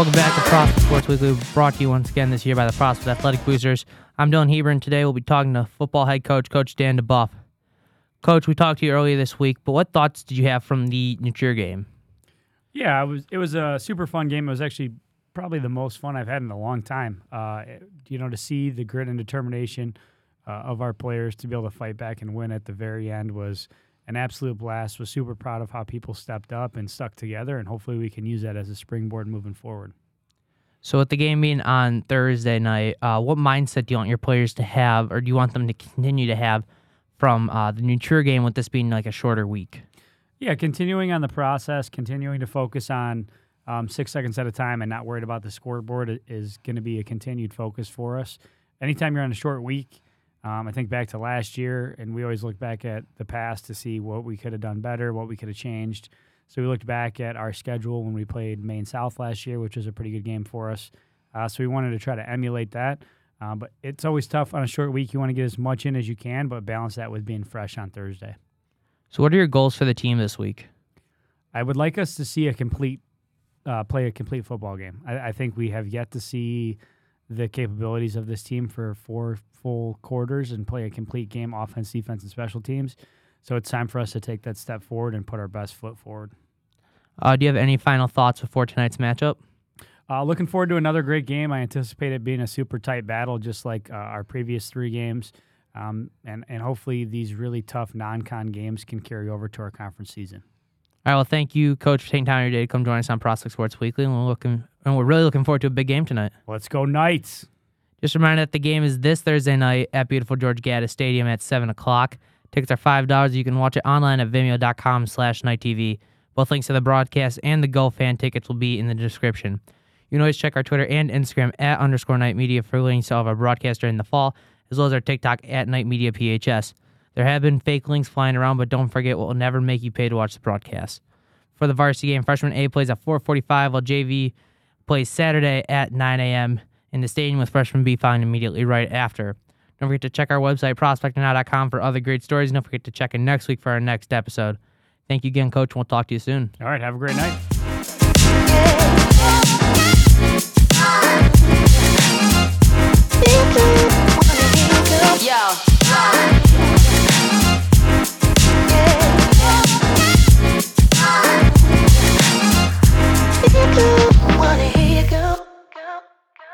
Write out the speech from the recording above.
Welcome back to Prospect Sports Weekly, brought to you once again this year by the Prospect Athletic Boosters. I'm Dylan Heber, and today we'll be talking to football head coach, Coach Dan Deboeuf. Coach, we talked to you earlier this week, but what thoughts did you have from the Trier game? Yeah, it was it was a super fun game. It was actually probably the most fun I've had in a long time. Uh, you know, to see the grit and determination uh, of our players to be able to fight back and win at the very end was an absolute blast. Was super proud of how people stepped up and stuck together, and hopefully we can use that as a springboard moving forward. So, with the game being on Thursday night, uh, what mindset do you want your players to have, or do you want them to continue to have from uh, the New Trier game with this being like a shorter week? Yeah, continuing on the process, continuing to focus on um, six seconds at a time and not worried about the scoreboard is going to be a continued focus for us. Anytime you're on a short week, um, I think back to last year, and we always look back at the past to see what we could have done better, what we could have changed. So we looked back at our schedule when we played Maine South last year, which was a pretty good game for us. Uh, so we wanted to try to emulate that. Uh, but it's always tough on a short week. You want to get as much in as you can, but balance that with being fresh on Thursday. So, what are your goals for the team this week? I would like us to see a complete, uh, play a complete football game. I, I think we have yet to see the capabilities of this team for four full quarters and play a complete game, offense, defense, and special teams. So it's time for us to take that step forward and put our best foot forward. Uh, do you have any final thoughts before tonight's matchup? Uh, looking forward to another great game. I anticipate it being a super tight battle, just like uh, our previous three games. Um, and, and hopefully these really tough non-con games can carry over to our conference season. All right. Well, thank you, Coach, for taking time your day to come join us on Prospect Sports Weekly, and we're looking and we're really looking forward to a big game tonight. Let's go Knights! Just a reminder that the game is this Thursday night at beautiful George Gaddis Stadium at seven o'clock. Tickets are five dollars. You can watch it online at Vimeo.com/slash Knight TV. Both links to the broadcast and the GoFan tickets will be in the description. You can always check our Twitter and Instagram at underscore Knight Media for links to all of our broadcasts during the fall, as well as our TikTok at Knight Media PHS. There have been fake links flying around, but don't forget what will never make you pay to watch the broadcast. For the varsity game, freshman A plays at 4:45, while JV plays Saturday at 9 a.m. in the stadium with freshman B following immediately right after. Don't forget to check our website prospectnow.com for other great stories. And don't forget to check in next week for our next episode. Thank you again, Coach. We'll talk to you soon. All right. Have a great night.